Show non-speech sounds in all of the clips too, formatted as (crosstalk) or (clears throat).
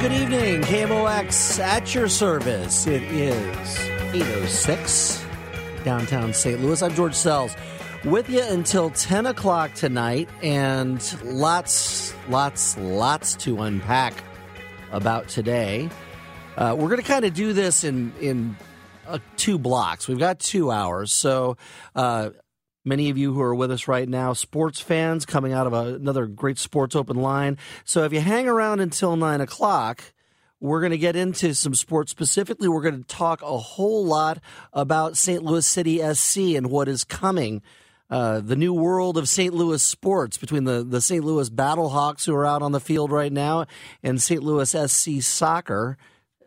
Good evening, KMOX at your service. It is 806 downtown St. Louis. I'm George Sells with you until 10 o'clock tonight, and lots, lots, lots to unpack about today. Uh, we're going to kind of do this in in uh, two blocks. We've got two hours, so uh, many of you who are with us right now, sports fans, coming out of a, another great sports open line. So if you hang around until nine o'clock. We're going to get into some sports specifically. We're going to talk a whole lot about St. Louis City SC and what is coming uh, the new world of St. Louis sports between the, the St. Louis Battlehawks, who are out on the field right now, and St. Louis SC soccer.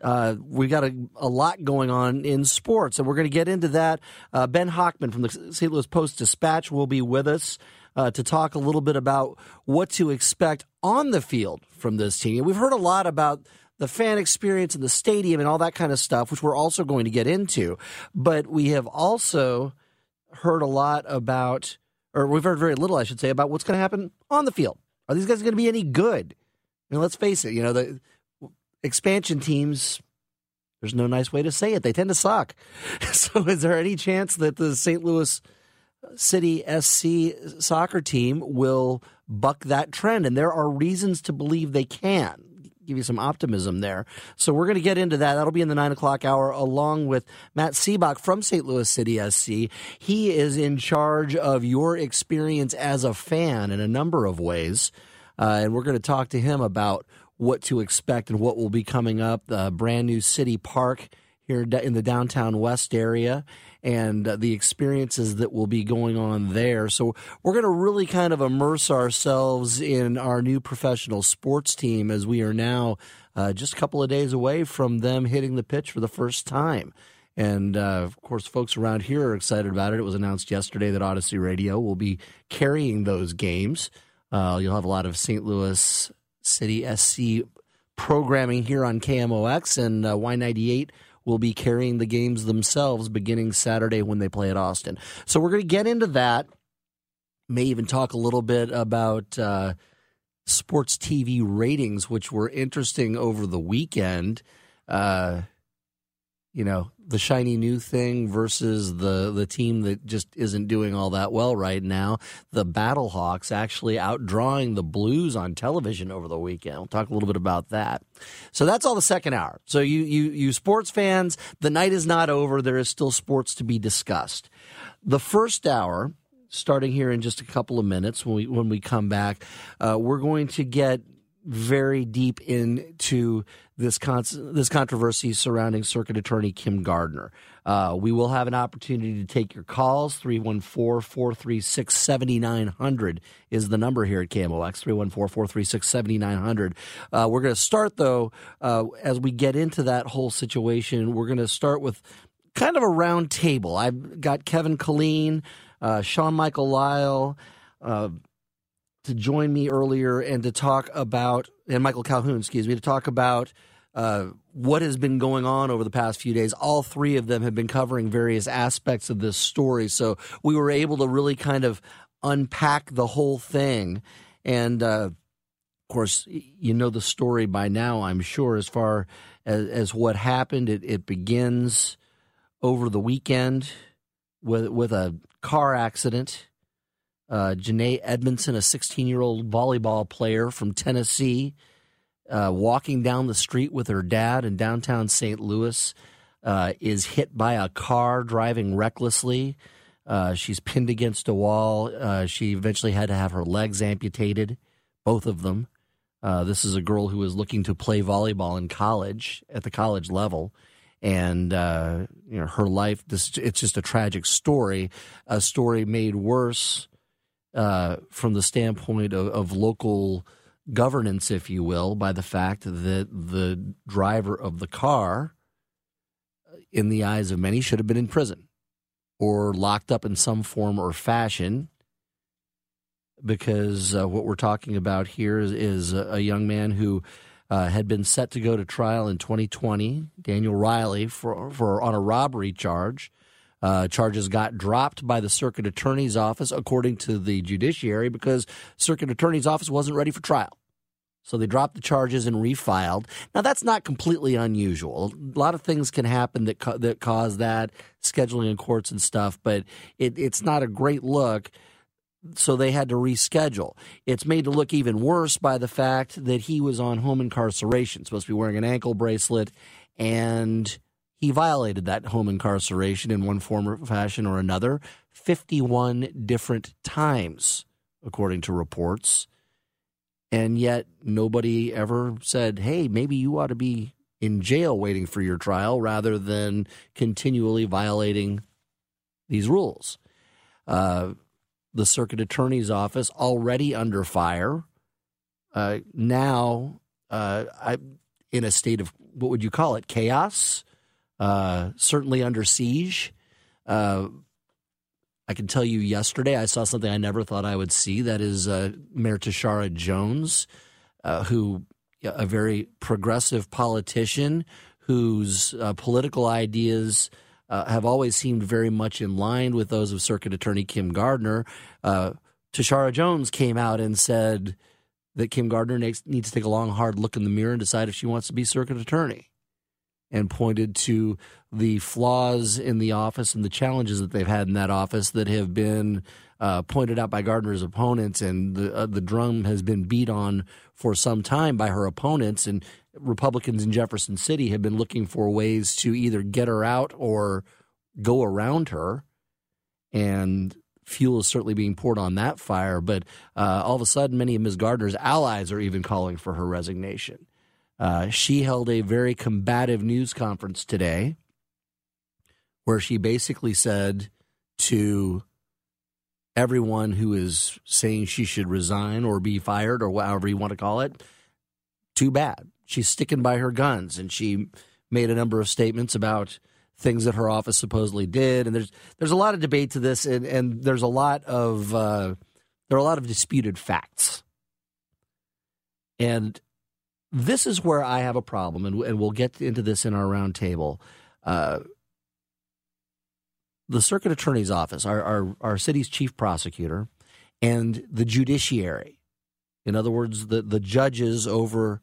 Uh, we got a, a, lot going on in sports, and we're going to get into that. Uh, ben Hochman from the St. Louis Post Dispatch will be with us uh, to talk a little bit about what to expect on the field from this team. We've heard a lot about the fan experience in the stadium and all that kind of stuff, which we're also going to get into. But we have also heard a lot about, or we've heard very little, I should say, about what's going to happen on the field. Are these guys going to be any good? Mean, let's face it, you know, the expansion teams, there's no nice way to say it. They tend to suck. (laughs) So is there any chance that the St. Louis City SC soccer team will buck that trend? And there are reasons to believe they can give you some optimism there. So we're going to get into that. That'll be in the nine o'clock hour, along with Matt Sebek from St. Louis City SC. He is in charge of your experience as a fan in a number of ways, uh, and we're going to talk to him about what to expect and what will be coming up. The brand new city park here in the downtown west area and uh, the experiences that will be going on there. So we're going to really kind of immerse ourselves in our new professional sports team as we are now uh, just a couple of days away from them hitting the pitch for the first time. And uh, of course, folks around here are excited about it. It was announced yesterday that Audacy Radio will be carrying those games. Uh, you'll have a lot of St. Louis City SC programming here on KMOX and uh, Y98 will be carrying the games themselves beginning Saturday when they play at Austin. So we're going to get into that. May even talk a little bit about uh, sports TV ratings, which were interesting over the weekend. Uh, you know the shiny new thing versus the the team that just isn't doing all that well right now. The Battlehawks actually outdrawing the Blues on television over the weekend. We'll talk a little bit about that. So that's all the second hour. So you you you sports fans, the night is not over. There is still sports to be discussed. The first hour starting here in just a couple of minutes when we when we come back uh, we're going to get very deep into this con- this controversy surrounding Circuit Attorney Kim Gardner. Uh, we will have an opportunity to take your calls. 314 436 7900 is the number here at KMOX. 314 436 7900. Uh, we're going to start, though, uh, as we get into that whole situation, we're going to start with kind of a round table. I've got Kevin Killeen, uh, Sean Michael Lyle, uh, to join me earlier and to talk about, and Michael Calhoun, excuse me, to talk about uh, what has been going on over the past few days. All three of them have been covering various aspects of this story. So we were able to really kind of unpack the whole thing. And uh, of course, you know the story by now, I'm sure, as far as, as what happened. It, it begins over the weekend with with a car accident. Uh, Janae Edmondson, a 16 year old volleyball player from Tennessee, uh, walking down the street with her dad in downtown St. Louis, uh, is hit by a car driving recklessly. Uh, she's pinned against a wall. Uh, she eventually had to have her legs amputated, both of them. Uh, this is a girl who is looking to play volleyball in college at the college level, and uh, you know her life. This it's just a tragic story, a story made worse uh, from the standpoint of, of local governance, if you will, by the fact that the driver of the car, in the eyes of many, should have been in prison or locked up in some form or fashion. Because uh, what we're talking about here is, is a, young man who uh, had been set to go to trial in 2020, Daniel Riley, for, for on a robbery charge. Uh, charges got dropped by the circuit attorney's office, according to the judiciary, because circuit attorney's office wasn't ready for trial. So they dropped the charges and refiled. Now that's not completely unusual. A lot of things can happen that co- that cause that scheduling in courts and stuff, but it, it's not a great look. So they had to reschedule. It's made to look even worse by the fact that he was on home incarceration, supposed to be wearing an ankle bracelet, and he violated that home incarceration in one form or fashion or another 51 different times, according to reports and yet nobody ever said, hey, maybe you ought to be in jail waiting for your trial rather than continually violating these rules. Uh, the circuit attorney's office already under fire. Uh, now, uh, I, in a state of what would you call it? Chaos. Uh, certainly under siege. Uh, I can tell you yesterday I saw something I never thought I would see. That is uh, Mayor Tishaura Jones, uh, who a very progressive politician whose uh, political ideas have always seemed very much in line with those of Circuit Attorney Kim Gardner. Tishaura Jones came out and said that Kim Gardner needs to take a long, hard look in the mirror and decide if she wants to be Circuit Attorney and pointed to the flaws in the office and the challenges that they've had in that office that have been uh, pointed out by Gardner's opponents, and the uh, the drum has been beat on for some time by her opponents. And Republicans in Jefferson City have been looking for ways to either get her out or go around her. And fuel is certainly being poured on that fire. But uh, all of a sudden, many of Ms. Gardner's allies are even calling for her resignation. Uh, she held a very combative news conference today where she basically said to everyone who is saying she should resign or be fired or however you want to call it, too bad. She's sticking by her guns and she made a number of statements about things that her office supposedly did and there's there's a lot of debate to this and, and there's a lot of uh, there are a lot of disputed facts. And this is where I have a problem, and, and we'll get into this in our roundtable. Uh, the circuit attorney's office, our, our, our city's chief prosecutor, and the judiciary, in other words, the, the judges over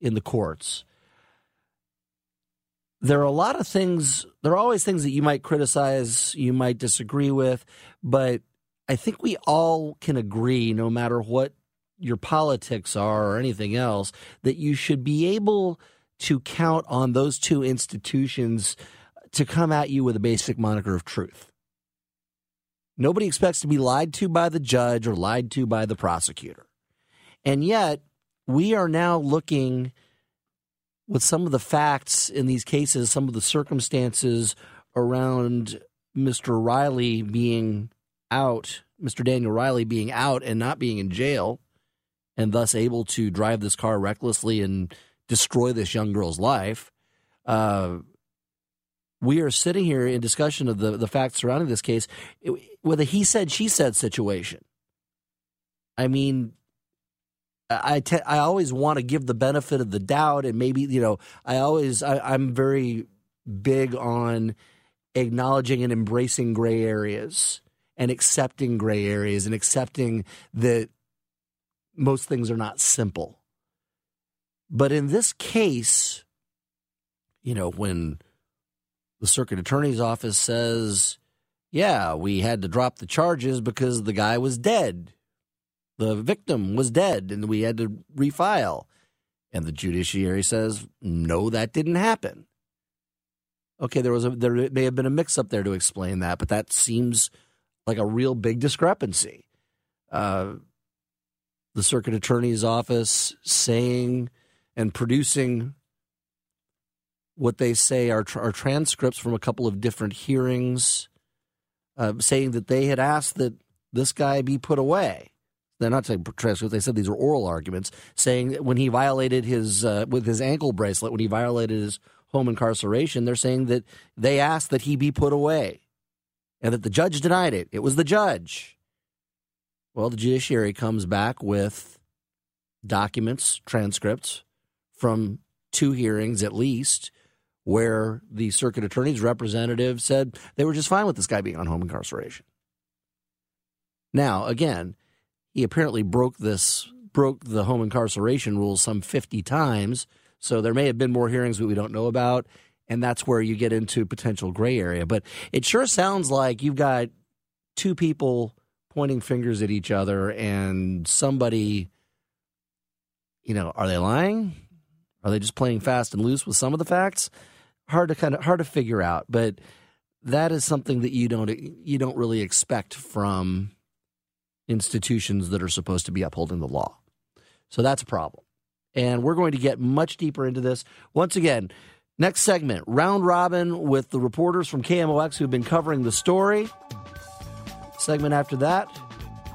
in the courts, there are a lot of things, there are always things that you might criticize, you might disagree with, but I think we all can agree, no matter what your politics are or anything else, that you should be able to count on those two institutions to come at you with a basic moniker of truth. Nobody expects to be lied to by the judge or lied to by the prosecutor. And yet, we are now looking with some of the facts in these cases, some of the circumstances around Mr. Riley being out, Mr. Daniel Riley being out and not being in jail and thus able to drive this car recklessly and destroy this young girl's life. Uh, we are sitting here in discussion of the, the facts surrounding this case with a he said, she said situation. I mean, I, te- I always want to give the benefit of the doubt, and maybe, you know, I always, I, I'm very big on acknowledging and embracing gray areas and accepting gray areas and accepting that most things are not simple. But in this case, you know, when the circuit attorney's office says, yeah, we had to drop the charges because the guy was dead. The victim was dead and we had to refile. And the judiciary says, no, that didn't happen. Okay, there was a there may have been a mix up there to explain that, but that seems like a real big discrepancy. Uh, the circuit attorney's office saying and producing what they say are, are transcripts from a couple of different hearings, uh, saying that they had asked that this guy be put away. They're not saying transcripts; they said these are oral arguments, saying that when he violated his uh, with his ankle bracelet, when he violated his home incarceration, they're saying that they asked that he be put away, and that the judge denied it. It was the judge. Well, the judiciary comes back with documents, transcripts from two hearings at least, where the circuit attorney's representative said they were just fine with this guy being on home incarceration. Now, again, he apparently broke this broke the home incarceration rules some 50 times, so there may have been more hearings that we don't know about, and that's where you get into potential gray area. But it sure sounds like you've got two people pointing fingers at each other and somebody you know, are they lying? Are they just playing fast and loose with some of the facts? Hard to kind of hard to figure out, but that is something that you don't you don't really expect from institutions that are supposed to be upholding the law. So that's a problem. And we're going to get much deeper into this. Once again, next segment, round robin with the reporters from KMOX who've been covering the story. Segment after that,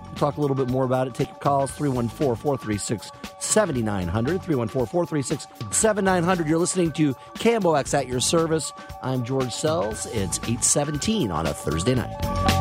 we'll talk a little bit more about it. Take your calls 314 436 7900. 314 436 7900. You're listening to KMOX at your service. I'm George Sells. It's 817 on a Thursday night.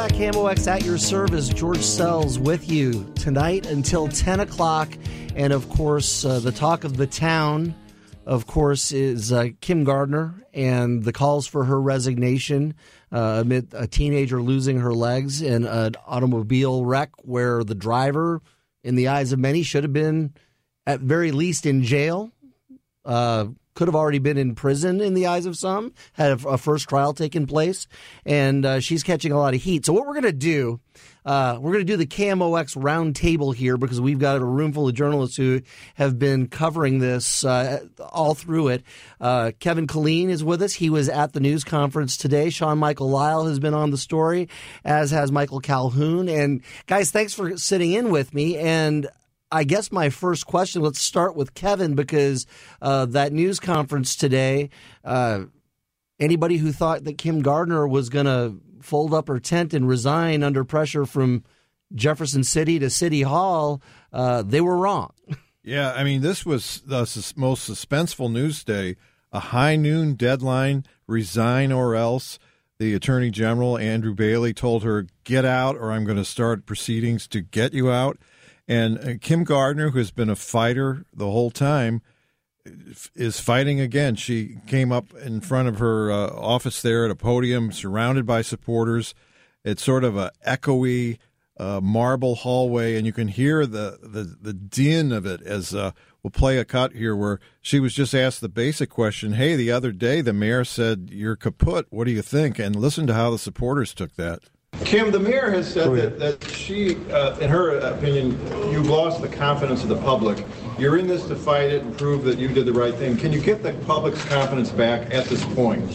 We're back, KMOX at your service. George Sells with you tonight until 10 o'clock. And of course, uh, the talk of the town, of course, is uh, Kim Gardner and the calls for her resignation uh, amid a teenager losing her legs in an automobile wreck where the driver, in the eyes of many, should have been at very least in jail. Could have already been in prison in the eyes of some, had a, first trial taken place, and uh, she's catching a lot of heat. So, what we're going to do, uh, we're going to do the KMOX roundtable here because we've got a room full of journalists who have been covering this uh, all through it. Uh, Kevin Killeen is with us. He was at the news conference today. Sean Michael Lyle has been on the story, as has Michael Calhoun. And, guys, thanks for sitting in with me. And I guess my first question, let's start with Kevin because uh, that news conference today, uh, anybody who thought that Kim Gardner was going to fold up her tent and resign under pressure from Jefferson City to City Hall, uh, they were wrong. Yeah, I mean, this was the most suspenseful news day. A high noon deadline, resign or else. the Attorney General, Andrew Bailey, told her, Get out, or I'm going to start proceedings to get you out. And uh, Kim Gardner, who has been a fighter the whole time, is fighting again. She came up in front of her uh, office there at a podium, surrounded by supporters. It's sort of a echoey uh, marble hallway, and you can hear the the, the din of it as uh, we'll play a cut here where she was just asked the basic question, "Hey, the other day the mayor said you're kaput. What do you think?" And listen to how the supporters took that. Kim, the mayor has said that, that she, uh, in her opinion, you've lost the confidence of the public. You're in this to fight it and prove that you did the right thing. Can you get the public's confidence back at this point?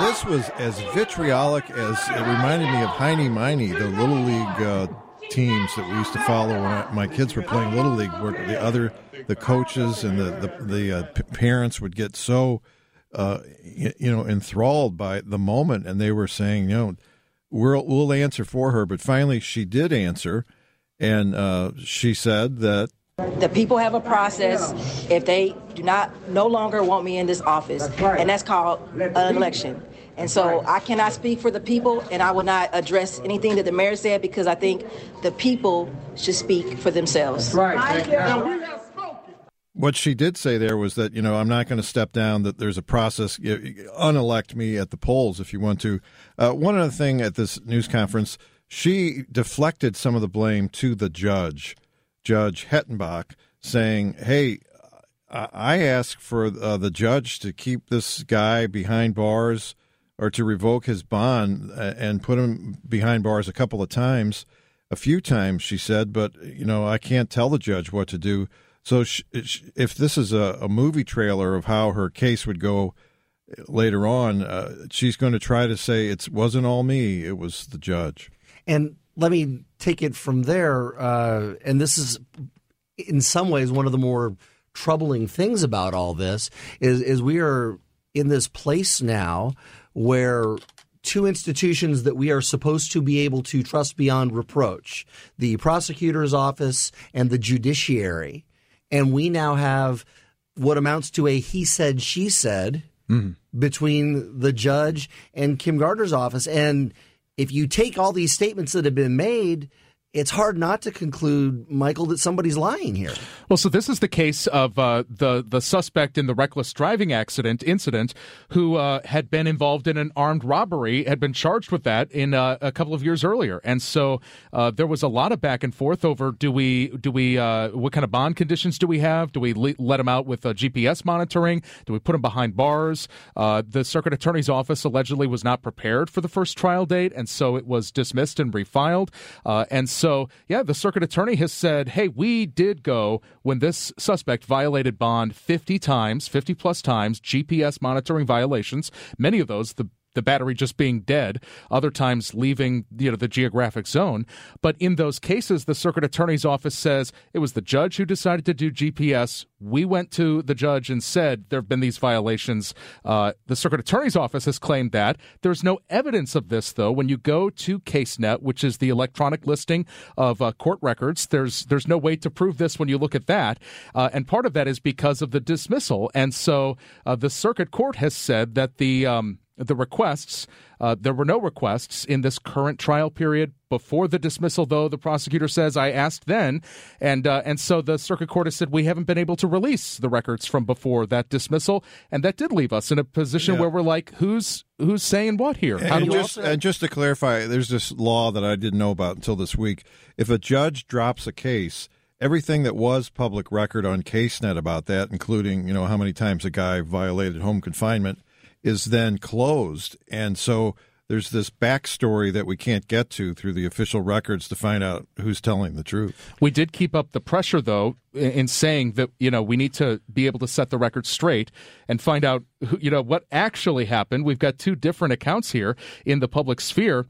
this was as vitriolic as it reminded me of Heine Meine, the little league uh, teams that we used to follow when I, my kids were playing little league, where the other the coaches and the the, the uh, p- parents would get so uh, you, you know enthralled by the moment, and they were saying, you know, we'll we'll answer for her, but finally she did answer, and uh, she said that the people have a process. If they do not no longer want me in this office, and that's called an election. And so I cannot speak for the people, and I will not address anything that the mayor said because I think the people should speak for themselves. Right. What she did say there was that, you know, I'm not going to step down, that there's a process. Unelect me at the polls if you want to. Uh, one other thing at this news conference, she deflected some of the blame to the judge, Judge Hettenbach, saying, hey, I ask for uh, the judge to keep this guy behind bars or to revoke his bond uh, and put him behind bars a couple of times, a few times, she said, but, you know, I can't tell the judge what to do. So if this is a, a, movie trailer of how her case would go later on, uh, she's going to try to say it wasn't all me, it was the judge. And let me take it from there. Uh, and this is, in some ways, one of the more troubling things about all this is, is we are in this place now where two institutions that we are supposed to be able to trust beyond reproach the prosecutor's office and the judiciary. And we now have what amounts to a he said, she said mm-hmm. between the judge and Kim Gardner's office. And if you take all these statements that have been made, it's hard not to conclude, Michael, that somebody's lying here. Well, so this is the case of uh, the the suspect in the reckless driving accident incident, who uh, had been involved in an armed robbery, had been charged with that in uh, a couple of years earlier, and so uh, there was a lot of back and forth over do we do we uh, what kind of bond conditions do we have? Do we le- let him out with uh, GPS monitoring? Do we put him behind bars? the circuit attorney's office allegedly was not prepared for the first trial date, and so it was dismissed and refiled, and. So, yeah, the circuit attorney has said, hey, we did go when this suspect violated bond 50 times, 50 plus times, GPS monitoring violations. Many of those, the the battery just being dead, other times leaving you know the geographic zone. But in those cases, the circuit attorney's office says it was the judge who decided to do GPS. We went to the judge and said there have been these violations. Uh, the circuit attorney's office has claimed that. There's no evidence of this though. When you go to CaseNet, which is the electronic listing of uh, court records, there's there's no way to prove this when you look at that. Uh, and part of that is because of the dismissal. And so uh, the circuit court has said that the um, the requests. Uh, there were no requests in this current trial period before the dismissal, though the prosecutor says I asked then, and uh, and so the circuit court has said we haven't been able to release the records from before that dismissal, and that did leave us in a position yeah. where we're like, who's who's saying what here? How and, just, and just to clarify, there's this law that I didn't know about until this week. If a judge drops a case everything that was public record on CaseNet about that, including you know how many times a guy violated home confinement, is then closed. And so there's this backstory that we can't get to through the official records to find out who's telling the truth. We did keep up the pressure, though, in saying that you know we need to be able to set the record straight and find out who, you know what actually happened. We've got two different accounts here in the public sphere.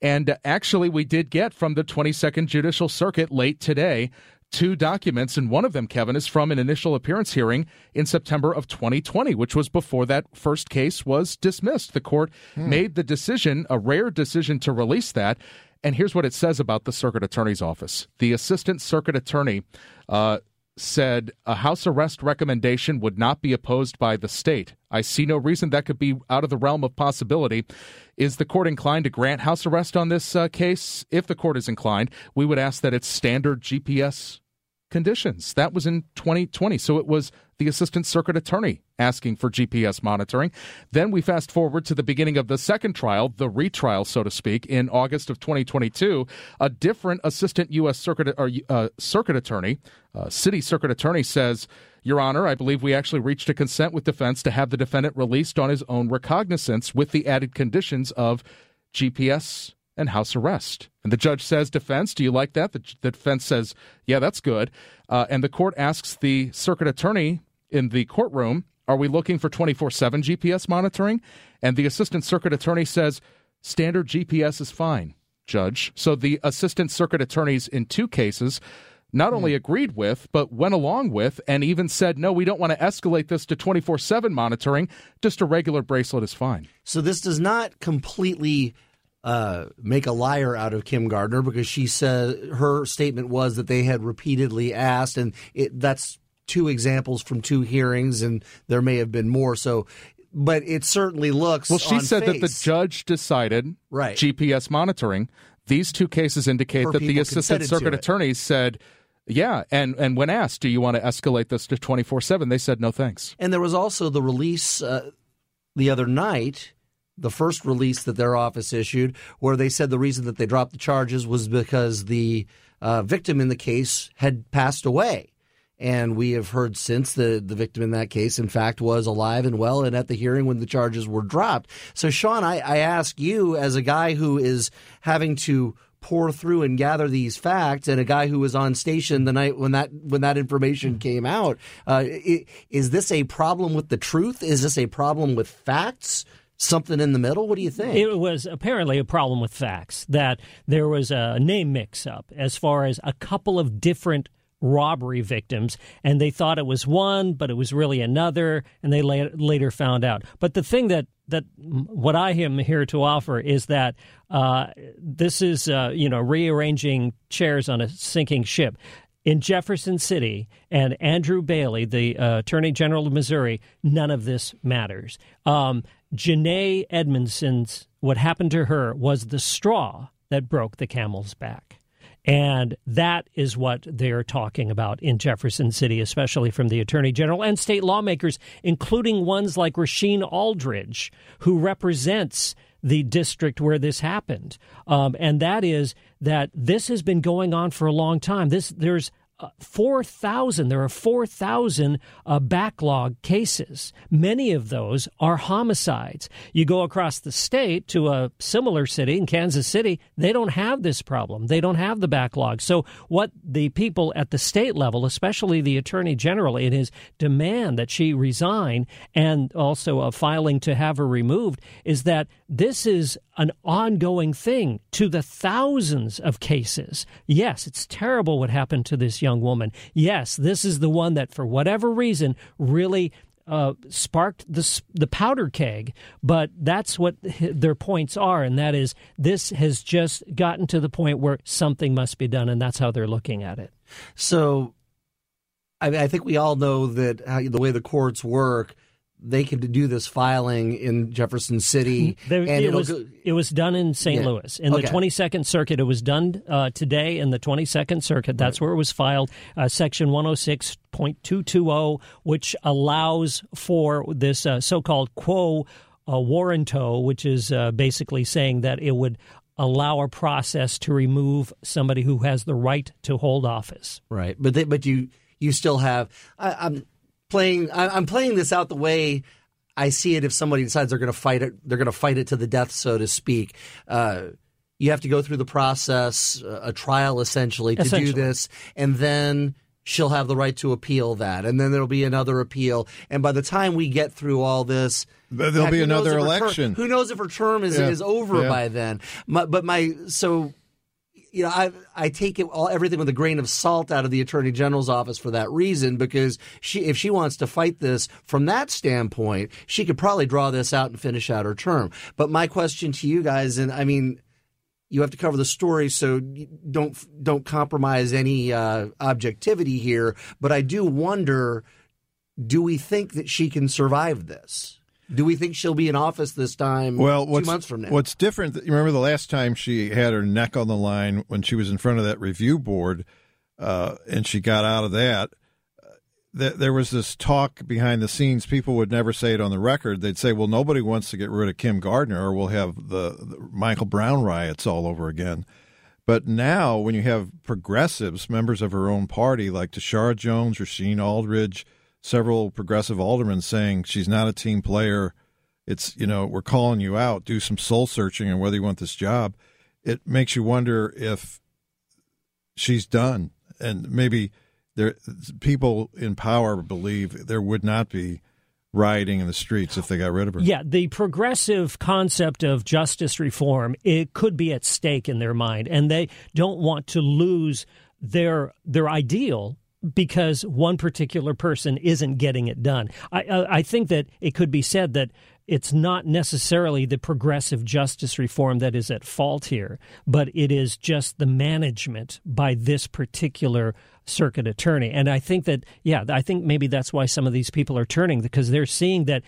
And uh, actually, we did get from the 22nd Judicial Circuit late today two documents, and one of them, Kevin, is from an initial appearance hearing in September of 2020, which was before that first case was dismissed. The court hmm. made the decision, a rare decision, to release that. And here's what it says about the circuit attorney's office. The assistant circuit attorney uh, said a house arrest recommendation would not be opposed by the state. I see no reason that could be out of the realm of possibility. Is the court inclined to grant house arrest on this uh, case? If the court is inclined, we would ask that it's standard GPS conditions. That was in 2020. So it was the assistant circuit attorney asking for GPS monitoring. Then we fast forward to the beginning of the second trial, the retrial, so to speak, in August of 2022. A different assistant U.S. circuit or uh, circuit attorney, uh, city circuit attorney, says. Your Honor, I believe we actually reached a consent with defense to have the defendant released on his own recognizance with the added conditions of GPS and house arrest. And the judge says, Defense, do you like that? The, the defense says, Yeah, that's good. Uh, and the court asks the circuit attorney in the courtroom, Are we looking for 24 7 GPS monitoring? And the assistant circuit attorney says, Standard GPS is fine, judge. So the assistant circuit attorneys in two cases not only hmm. agreed with, but went along with, and even said, no, we don't want to escalate this to 24 7 monitoring. Just a regular bracelet is fine. So this does not completely uh, make a liar out of Kim Gardner because she said her statement was that they had repeatedly asked, and it, that's two examples from two hearings, and there may have been more. So, but it certainly looks. Well, she said face, that the judge decided right. GPS monitoring. These two cases indicate her that the assistant circuit attorneys said. Yeah, and and when asked, do you want to escalate this to twenty four seven? They said no, thanks. And there was also the release uh, the other night the first release that their office issued, where they said the reason that they dropped the charges was because the uh, victim in the case had passed away. And we have heard since the, the victim in that case, in fact, was alive and well and at the hearing when the charges were dropped. So, Sean, I, I ask you, as a guy who is having to pour through and gather these facts, and a guy who was on station the night when that when that information came out, uh, is this a problem with the truth? Is this a problem with facts? Something in the middle? What do you think? It was apparently a problem with facts that there was a name mix up as far as a couple of different robbery victims, and they thought it was one, but it was really another, and they later found out. But the thing that that what I am here to offer is that uh, this is uh, you know rearranging chairs on a sinking ship in Jefferson City and Andrew Bailey, the uh, Attorney General of Missouri, none of this matters. Um, Janae Edmondson's, what happened to her was the straw that broke the camel's back. And that is what they're talking about in Jefferson City, especially from the Attorney General and state lawmakers, including ones like Rasheen Aldridge, who represents the district where this happened. Um, and that is that this has been going on for a long time. This there's 4,000. There are 4,000 uh, backlog cases. Many of those are homicides. You go across the state to a similar city in Kansas City, they don't have this problem. They don't have the backlog. So, what the people at the state level, especially the attorney general, in his demand that she resign and also a filing to have her removed, is that this is an ongoing thing to the thousands of cases. Yes, it's terrible what happened to this young woman. Yes, this is the one that, for whatever reason, really uh, sparked the the powder keg. But that's what their points are, and that is this has just gotten to the point where something must be done, and that's how they're looking at it. So, I, I think we all know that how, the way the courts work they can do this filing in Jefferson City. (laughs) There, and it was go, it was done in St. Yeah. Louis in okay. the 22nd Circuit. It was done uh, today in the 22nd Circuit. That's right. where it was filed. Uh, Section 106.220, which allows for this uh, so-called quo uh, warranto, which is uh, basically saying that it would allow a process to remove somebody who has the right to hold office. Right, but they, but you you still have. I, I'm playing. I'm playing this out the way I see it. If somebody decides they're going to fight it, they're going to fight it to the death, so to speak. Uh, you have to go through the process, a trial essentially, to essentially. do this, and then she'll have the right to appeal that, and then there'll be another appeal. And by the time we get through all this, there'll heck, be another election. Term, who knows if her term is, yeah. is over yeah. by then? My, but my so you know, I I take it all everything with a grain of salt out of the attorney general's office for that reason because she if she wants to fight this from that standpoint, she could probably draw this out and finish out her term. But my question to you guys, and I mean, you have to cover the story, so don't don't compromise any uh, objectivity here. But I do wonder: Do we think that she can survive this? Do we think she'll be in office this time? Well, two months from now. What's different? You remember the last time she had her neck on the line when she was in front of that review board, uh, and she got out of that. Th- there was this talk behind the scenes. People would never say it on the record. They'd say, "Well, nobody wants to get rid of Kim Gardner, or we'll have the, the Michael Brown riots all over again." But now, when you have progressives, members of her own party, like Tishaura Jones, Rasheen Aldridge, several progressive aldermen saying she's not a team player. It's, you know, we're calling you out. Do some soul searching on whether you want this job. It makes you wonder if she's done. And maybe there people in power believe there would not be rioting in the streets if they got rid of her. Yeah, the progressive concept of justice reform it could be at stake in their mind, and they don't want to lose their their ideal because one particular person isn't getting it done. I, I, I think that it could be said that it's not necessarily the progressive justice reform that is at fault here, but it is just the management by this particular circuit attorney. And I think that, yeah, I think maybe that's why some of these people are turning because they're seeing that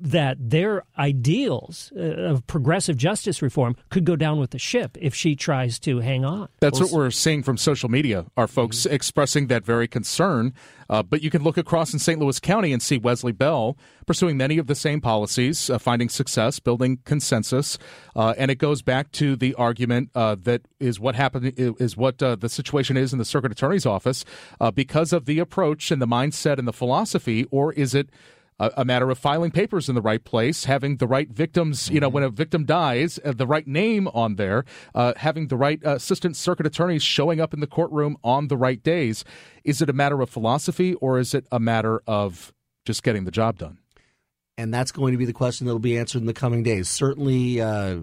that their ideals uh, of progressive justice reform could go down with the ship if she tries to hang on. That's what we're seeing from social media. Our folks mm-hmm. expressing that very concern. Uh, but you can look across in St. Louis County and see Wesley Bell pursuing many of the same policies, uh, finding success, building consensus, uh, and it goes back to the argument uh, that is what happened is what uh, the situation is in the circuit attorney's office uh, because of the approach and the mindset and the philosophy, or is it? a, a, matter of filing papers in the right place, having the right victims, you know, when a victim dies, uh, the right name on there, uh, having the right uh, assistant circuit attorneys showing up in the courtroom on the right days. Is it a matter of philosophy or is it a matter of just getting the job done? And that's going to be the question that will be answered in the coming days. Certainly, uh,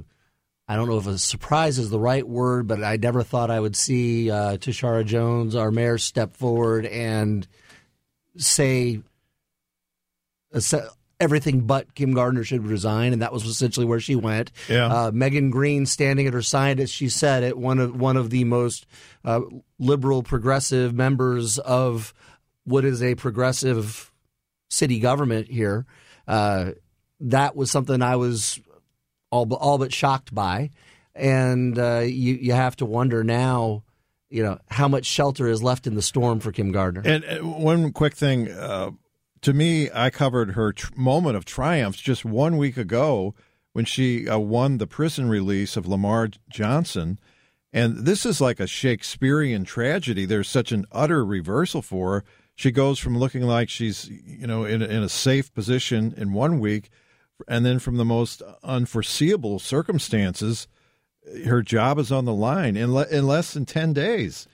I don't know if a surprise is the right word, but I never thought I would see uh, Tishaura Jones, our mayor, step forward and say everything but Kim Gardner should resign, and that was essentially where she went. Yeah. Uh, Megan Green standing at her side, as she said it, one of one of the most uh, liberal, progressive members of what is a progressive city government here. Uh, that was something I was all but, all but shocked by, and uh, you you have to wonder now you know how much shelter is left in the storm for Kim Gardner. And, and one quick thing, uh, to me, I covered her tr- moment of triumph just one week ago when she uh, won the prison release of Lamar Johnson. And this is like a Shakespearean tragedy. There's such an utter reversal for her. She goes from looking like she's, you know, in, in a safe position in one week, and then from the most unforeseeable circumstances, her job is on the line in, le- in less than 10 days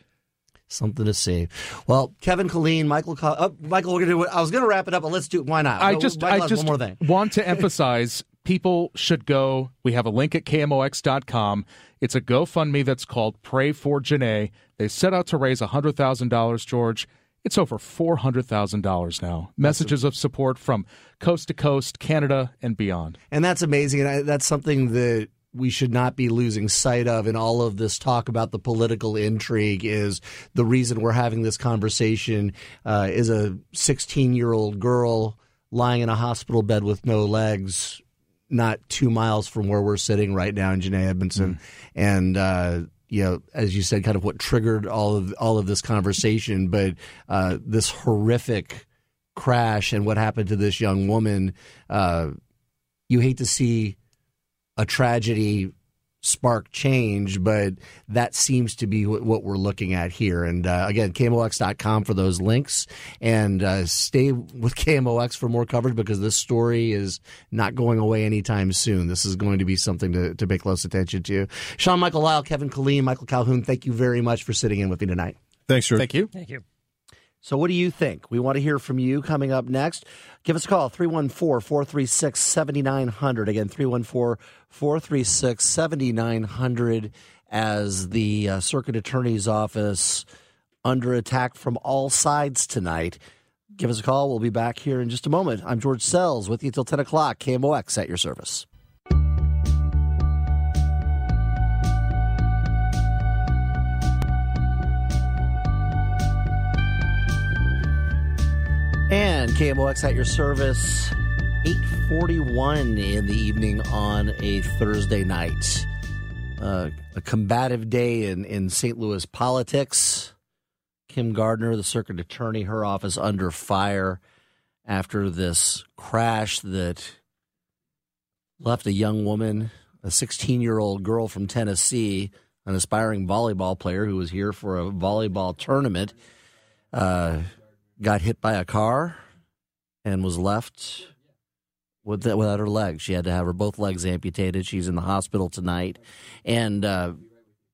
something to see. Well, Kevin Killeen, Michael, oh, Michael, we're gonna do. I was gonna wrap it up, but let's do. Why not? I just, Michael I just one more thing. want to emphasize. People should go. We have a link at KMOX.com. It's a GoFundMe that's called Pray for Janae. They set out to raise $100,000, George. It's over $400,000 now. Messages of support from coast to coast, Canada, and beyond. And that's amazing. And I, that's something that we should not be losing sight of in all of this talk about the political intrigue is the reason we're having this conversation uh, is a 16 year old girl lying in a hospital bed with no legs not two miles from where we're sitting right now in Janae Edmondson. Mm. And, uh, you know, as you said, kind of what triggered all of all of this conversation, but uh, this horrific crash and what happened to this young woman. Uh, you hate to see a tragedy spark change, but that seems to be what we're looking at here. And uh, again, KMOX.com for those links. And uh, stay with KMOX for more coverage because this story is not going away anytime soon. This is going to be something to, to pay close attention to. Sean Michael Lyle, Kevin Killeen, Michael Calhoun, thank you very much for sitting in with me tonight. Thanks, sir. Thank you. Thank you. So, what do you think? We want to hear from you coming up next. Give us a call, 314 436 7900. Again, 314 436 7900 as the uh, Circuit Attorney's Office under attack from all sides tonight. Give us a call. We'll be back here in just a moment. I'm George Sells with you till 10 o'clock. KMOX at your service. KMOX at your service. 841 in the evening on a Thursday night. Uh, a combative day in, in St. Louis politics. Kim Gardner, the circuit attorney, her office under fire after this crash that left a young woman, a 16 year old girl from Tennessee, an aspiring volleyball player who was here for a volleyball tournament, uh, got hit by a car and was left with the, without her legs. She had to have her both legs amputated. She's in the hospital tonight, and uh,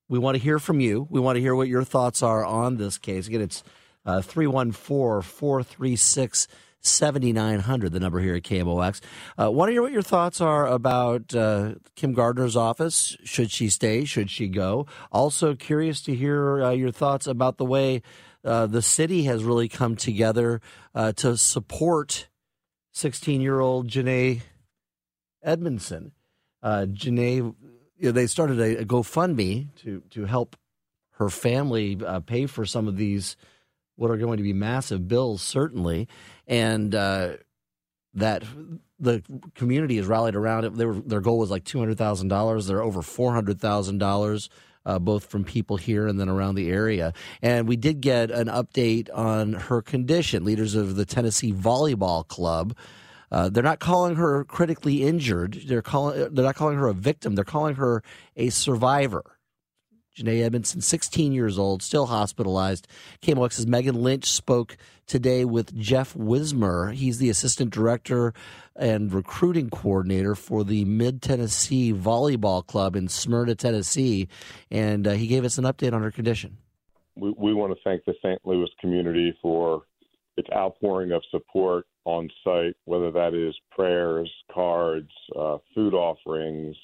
we want to hear from you. We want to hear what your thoughts are on this case. Again, it's uh, 314 436 7900, the number here at KMOX. Uh, want to hear what your thoughts are about uh, Kim Gardner's office. Should she stay? Should she go? Also, curious to hear uh, your thoughts about the way uh, the city has really come together uh, to support 16 year old Janae Edmondson. Uh, Janae, you know, they started a, a, GoFundMe to, to help her family uh, pay for some of these, what are going to be massive bills, certainly. And uh, that the community has rallied around it. Their goal was like $200,000. They're over $400,000 uh, both from people here and then around the area. And we did get an update on her condition. Leaders of the Tennessee Volleyball Club. Uh, they're not calling her critically injured. They're calling. They're not calling her a victim. They're calling her a survivor. Janae Edmondson, 16 years old, still hospitalized. KMOX's Megan Lynch spoke today with Jeff Wismer. He's the assistant director and recruiting coordinator for the Mid Tennessee Volleyball Club in Smyrna, Tennessee, and uh, he gave us an update on her condition. We, we want to thank the St. Louis community for its outpouring of support on site, whether that is prayers, cards, uh, food offerings.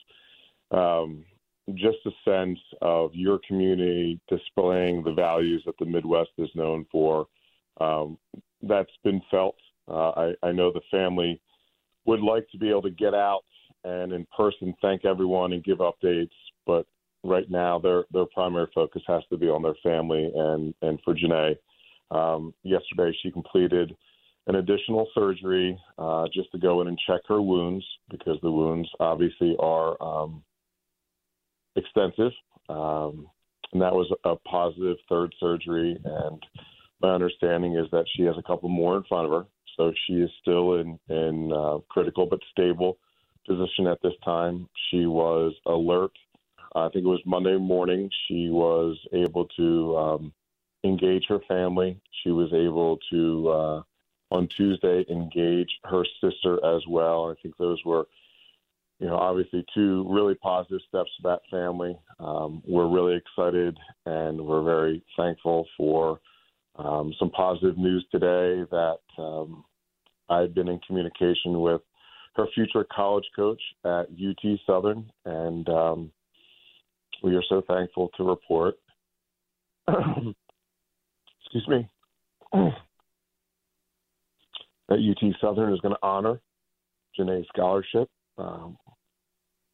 Um, just a sense of your community displaying the values that the Midwest is known for. Um, that's been felt. Uh, I, I know the family would like to be able to get out and in person thank everyone and give updates, but right now their their primary focus has to be on their family and and for Janae. Um, yesterday she completed an additional surgery uh, just to go in and check her wounds because the wounds obviously are um, extensive. Um, and that was a positive third surgery. And my understanding is that she has a couple more in front of her. So she is still in, in uh, critical but stable position at this time. She was alert. I think it was Monday morning. She was able to um, engage her family. She was able to, uh, on Tuesday, engage her sister as well. I think those were you know, obviously two really positive steps for that family. Um, we're really excited and we're very thankful for um, some positive news today that um, I've been in communication with her future college coach at UT Southern, and um, we are so thankful to report. (clears throat) excuse me. (clears throat) that UT Southern is going to honor Janae's scholarship um,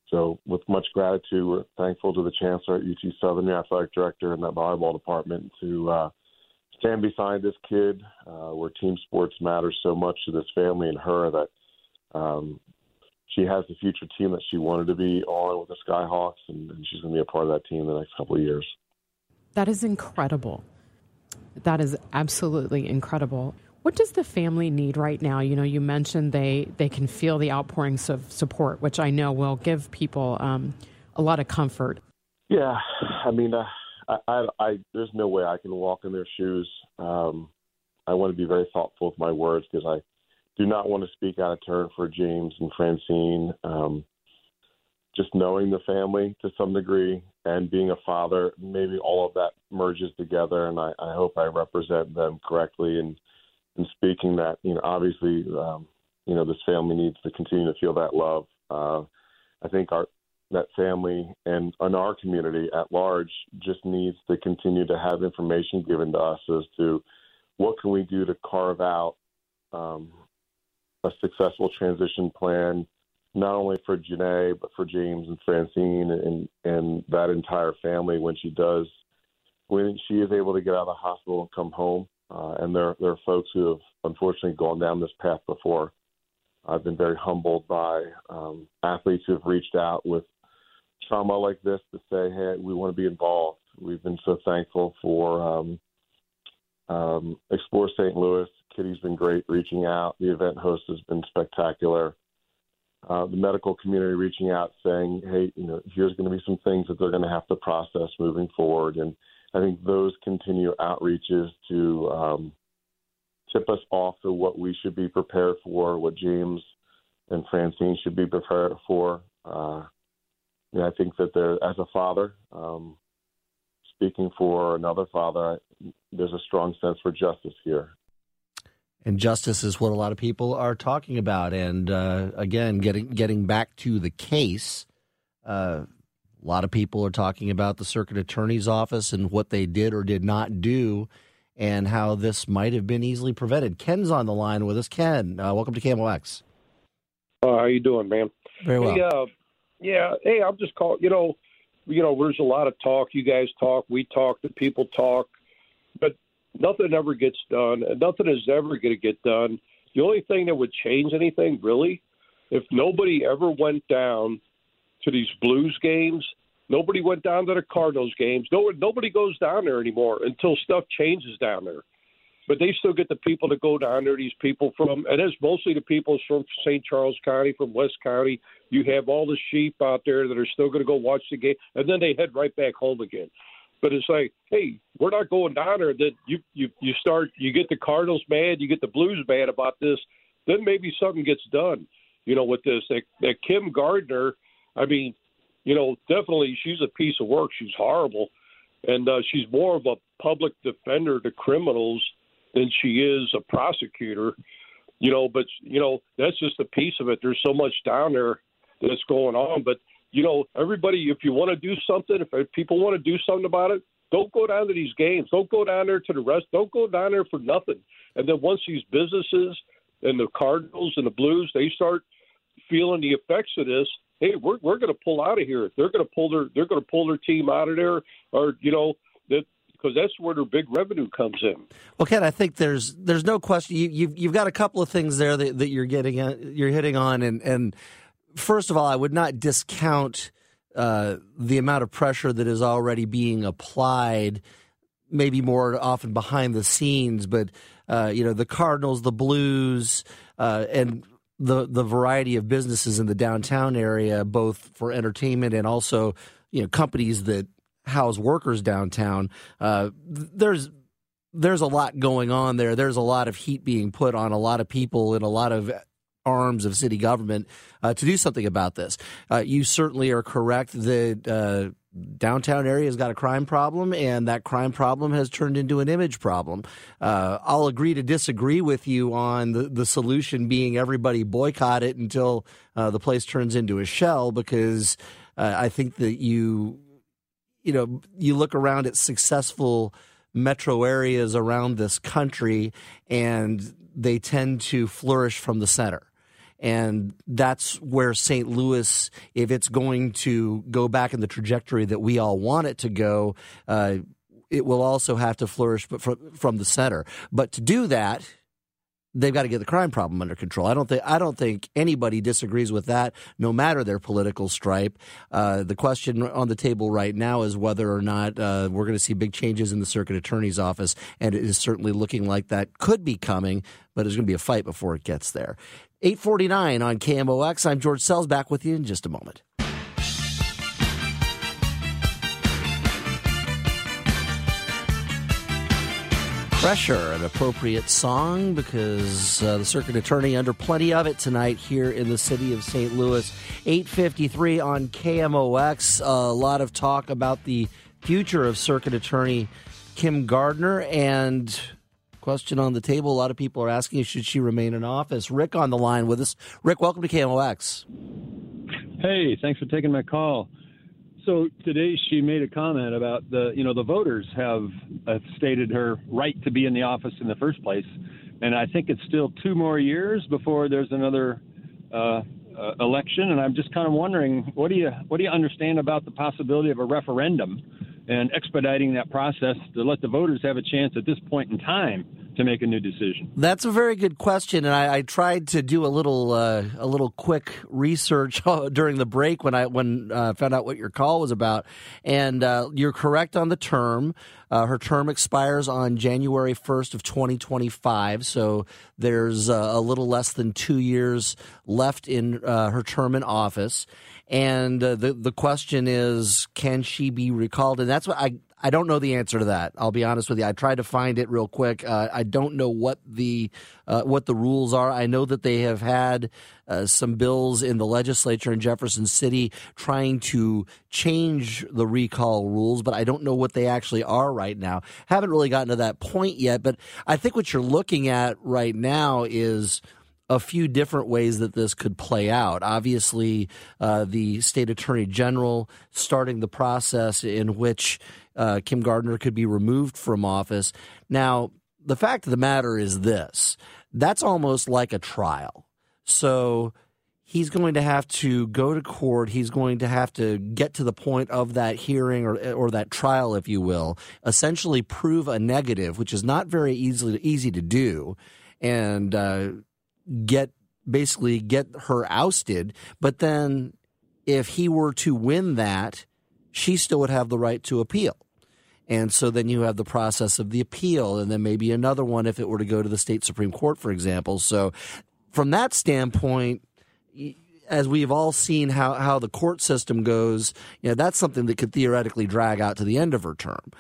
so, with much gratitude, we're thankful to the chancellor at UT Southern, the athletic director, and that volleyball department to uh, stand beside this kid. Uh, where team sports matter so much to this family and her that um, she has the future team that she wanted to be on with the Skyhawks, and, and she's going to be a part of that team the next couple of years. That is incredible. That is absolutely incredible. What does the family need right now? You know, you mentioned they they can feel the outpourings of support, which I know will give people um, a lot of comfort. Yeah, I mean, uh, I, I, I, there's no way I can walk in their shoes. Um, I want to be very thoughtful with my words because I do not want to speak out of turn for James and Francine. Um, just knowing the family to some degree and being a father, maybe all of that merges together, and I, I hope I represent them correctly and and speaking that you know obviously um, you know this family needs to continue to feel that love. Uh, I think our that family and, and our community at large just needs to continue to have information given to us as to what can we do to carve out um, a successful transition plan, not only for Janae but for James and Francine and and that entire family when she does when she is able to get out of the hospital and come home Uh, and there, there are folks who have unfortunately gone down this path before. I've been very humbled by um, athletes who have reached out with trauma like this to say, hey, we want to be involved. We've been so thankful for um, um, Explore St. Louis. Kitty's been great reaching out. The event host has been spectacular. Uh, the medical community reaching out saying, hey, you know, here's going to be some things that they're going to have to process moving forward. And I think those continue outreaches to um, tip us off to what we should be prepared for, what James and Francine should be prepared for. Uh, I think that there, as a father, um, speaking for another father, there's a strong sense for justice here. And justice is what a lot of people are talking about. And uh, again, getting getting back to the case, uh, a lot of people are talking about the circuit attorney's office and what they did or did not do, and how this might have been easily prevented. Ken's on the line with us. Ken, uh, welcome to KMOX. Uh, how you doing, man? Very well. Hey, uh, yeah. Hey, I'm just calling. You know, you know, there's a lot of talk. You guys talk. We talk. The people talk. But nothing ever gets done, and nothing is ever going to get done. The only thing that would change anything, really, if nobody ever went down to these Blues games, nobody went down to the Cardinals games. No, nobody goes down there anymore until stuff changes down there. But they still get the people to go down there. These people from, and it's mostly the people from St. Charles County, from West County. You have all the sheep out there that are still going to go watch the game, and then they head right back home again. But it's like, hey, we're not going down there. That you you you start, you get the Cardinals mad, you get the Blues mad about this. Then maybe something gets done. You know, with this that, that Kim Gardner. I mean, you know, definitely she's a piece of work. She's horrible, and uh, she's more of a public defender to criminals than she is a prosecutor. You know, but you know that's just a piece of it. There's so much down there that's going on, but you know, everybody, if you want to do something, if people want to do something about it, don't go down to these games. Don't go down there to the rest. Don't go down there for nothing. And then once these businesses and the Cardinals and the Blues, they start feeling the effects of this. Hey, we're we're going to pull out of here. They're going to pull their they're going to pull their team out of there, or you know that because that's where their big revenue comes in. Well, Ken, I think there's there's no question. You, you've you've got a couple of things there that, that you're getting at, you're hitting on, and and first of all, I would not discount uh, the amount of pressure that is already being applied, maybe more often behind the scenes, but uh, you know the Cardinals, the Blues, uh, and the the variety of businesses in the downtown area, both for entertainment and also you know companies that house workers downtown. Uh, there's there's a lot going on there. There's a lot of heat being put on a lot of people and a lot of arms of city government uh, to do something about this. Uh, you certainly are correct that uh, downtown area has got a crime problem, and that crime problem has turned into an image problem. Uh, I'll agree to disagree with you on the, the solution being everybody boycott it until uh, the place turns into a shell, because uh, I think that you, you know, you look around at successful metro areas around this country, and they tend to flourish from the center. And that's where St. Louis, if it's going to go back in the trajectory that we all want it to go, uh, it will also have to flourish from, from the center. But to do that, they've got to get the crime problem under control. I don't think I don't think anybody disagrees with that, no matter their political stripe. Uh, the question on the table right now is whether or not uh, we're going to see big changes in the circuit attorney's office, and it is certainly looking like that could be coming. But there's going to be a fight before it gets there. 849 on KMOX. I'm George Sells back with you in just a moment. Pressure, an appropriate song because uh, the circuit attorney under plenty of it tonight here in the city of St. Louis. 853 on KMOX. A lot of talk about the future of circuit attorney Kim Gardner and question on the table. A lot of people are asking, should she remain in office? Rick on the line with us. Rick, welcome to KMOX. Hey, thanks for taking my call. So today she made a comment about the, you know, the voters have stated her right to be in the office in the first place, and I think it's still two more years before there's another uh, uh, election. And I'm just kind of wondering, what do you what do you understand about the possibility of a referendum and expediting that process to let the voters have a chance at this point in time to make a new decision? That's a very good question, and I, I tried to do a little uh, a little quick research (laughs) during the break when I when uh, found out what your call was about. And uh, you're correct on the term. Uh, her term expires on January 1st of 2025, so there's uh, a little less than two years left in uh, her term in office. And the the question is, can she be recalled? And that's what I I don't know the answer to that. I'll be honest with you. I tried to find it real quick. Uh, I don't know what the uh, what the rules are. I know that they have had uh, some bills in the legislature in Jefferson City trying to change the recall rules, but I don't know what they actually are right now. Haven't really gotten to that point yet. But I think what you're looking at right now is a few different ways that this could play out. Obviously, uh, the state attorney general starting the process in which uh, Kim Gardner could be removed from office. Now, the fact of the matter is this that's almost like a trial. So he's going to have to go to court. He's going to have to get to the point of that hearing or, or that trial, if you will, essentially prove a negative, which is not very easily easy to do, and uh, get basically get her ousted. But then, if he were to win that, she still would have the right to appeal. And so then you have the process of the appeal, and then maybe another one if it were to go to the state Supreme Court, for example. So, from that standpoint, as we've all seen how, how the court system goes, you know, that's something that could theoretically drag out to the end of her term.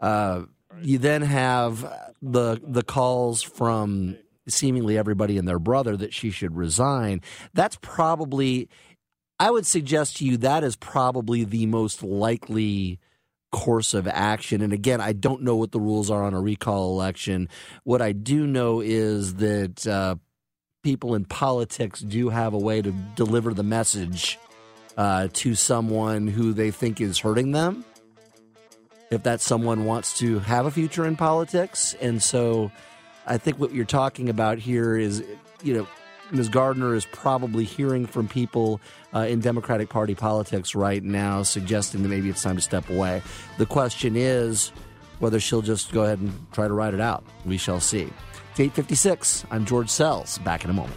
Uh, you then have the the calls from seemingly everybody and their brother that she should resign. That's probably, I would suggest to you, that is probably the most likely course of action. And again, I don't know what the rules are on a recall election. What I do know is that uh, people in politics do have a way to deliver the message uh, to someone who they think is hurting them. If that someone wants to have a future in politics. And so I think what you're talking about here is, you know, Ms. Gardner is probably hearing from people uh, in Democratic Party politics right now, suggesting that maybe it's time to step away. The question is whether she'll just go ahead and try to ride it out. We shall see. It's 856. I'm George Sells. Back in a moment.